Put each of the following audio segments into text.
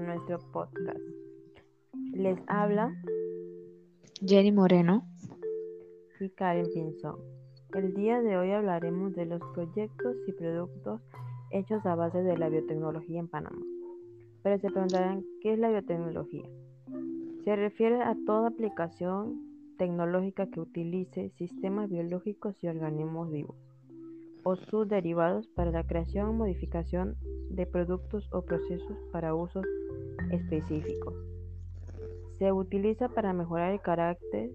nuestro podcast. Les habla Jenny Moreno y Karen Pinzón. El día de hoy hablaremos de los proyectos y productos hechos a base de la biotecnología en Panamá. Pero se preguntarán, ¿qué es la biotecnología? Se refiere a toda aplicación tecnológica que utilice sistemas biológicos y organismos vivos o sus derivados para la creación o modificación de productos o procesos para usos específicos. Se utiliza para mejorar el carácter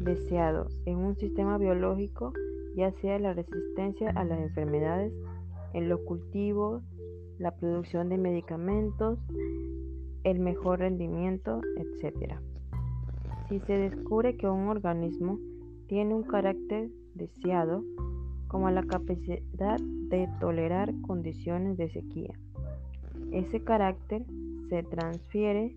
deseado en un sistema biológico, ya sea la resistencia a las enfermedades, en los cultivos, la producción de medicamentos, el mejor rendimiento, etc. Si se descubre que un organismo tiene un carácter deseado, como la capacidad de tolerar condiciones de sequía. Ese carácter se transfiere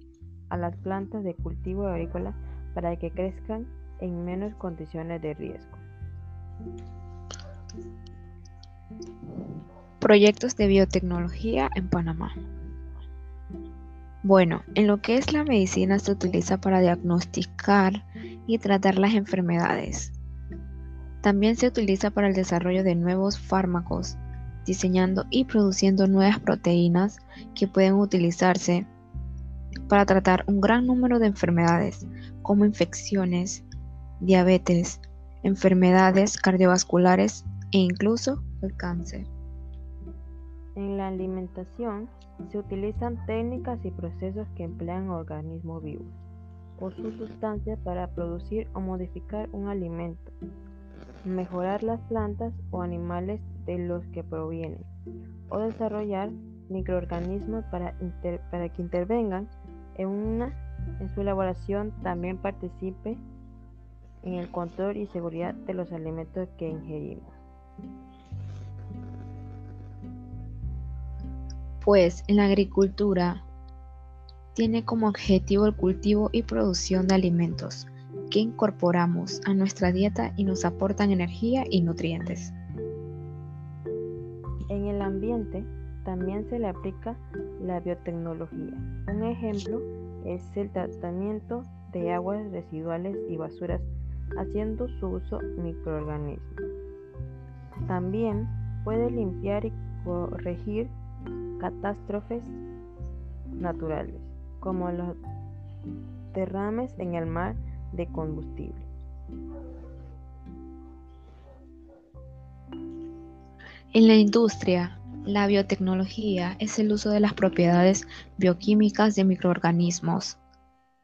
a las plantas de cultivo agrícola para que crezcan en menos condiciones de riesgo. Proyectos de biotecnología en Panamá. Bueno, en lo que es la medicina se utiliza para diagnosticar y tratar las enfermedades. También se utiliza para el desarrollo de nuevos fármacos, diseñando y produciendo nuevas proteínas que pueden utilizarse para tratar un gran número de enfermedades como infecciones, diabetes, enfermedades cardiovasculares e incluso el cáncer. En la alimentación se utilizan técnicas y procesos que emplean organismos vivos o sus sustancias para producir o modificar un alimento mejorar las plantas o animales de los que provienen, o desarrollar microorganismos para, para que intervengan en, su elaboración, también participe en el control y seguridad de los alimentos que ingerimos. Pues en la agricultura tiene como objetivo el cultivo y producción de alimentos que incorporamos a nuestra dieta y nos aportan energía y nutrientes. En el ambiente también se le aplica la biotecnología. Un ejemplo es el tratamiento de aguas residuales y basuras haciendo su uso microorganismos. También puede limpiar y corregir catástrofes naturales, como los derrames en el mar de combustible. En la industria, la biotecnología es el uso de las propiedades bioquímicas de microorganismos,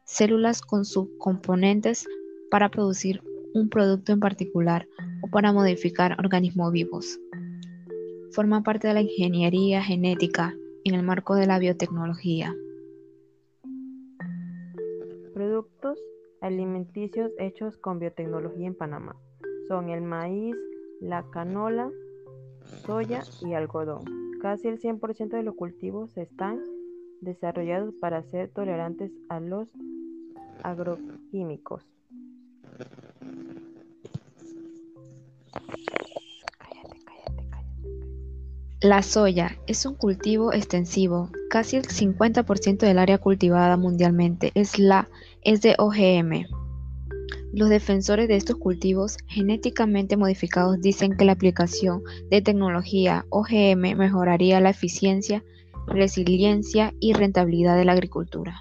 células con subcomponentes para producir un producto en particular o para modificar organismos vivos. Forma parte de la ingeniería genética en el marco de la biotecnología. Alimenticios hechos con biotecnología en Panamá. Son el maíz, la canola, soya y algodón. Casi el 100% de los cultivos están desarrollados para ser tolerantes a los agroquímicos. La soya es un cultivo extensivo. Casi el 50% del área cultivada mundialmente es, la, es de OGM. Los defensores de estos cultivos genéticamente modificados dicen que la aplicación de tecnología OGM mejoraría la eficiencia, resiliencia y rentabilidad de la agricultura.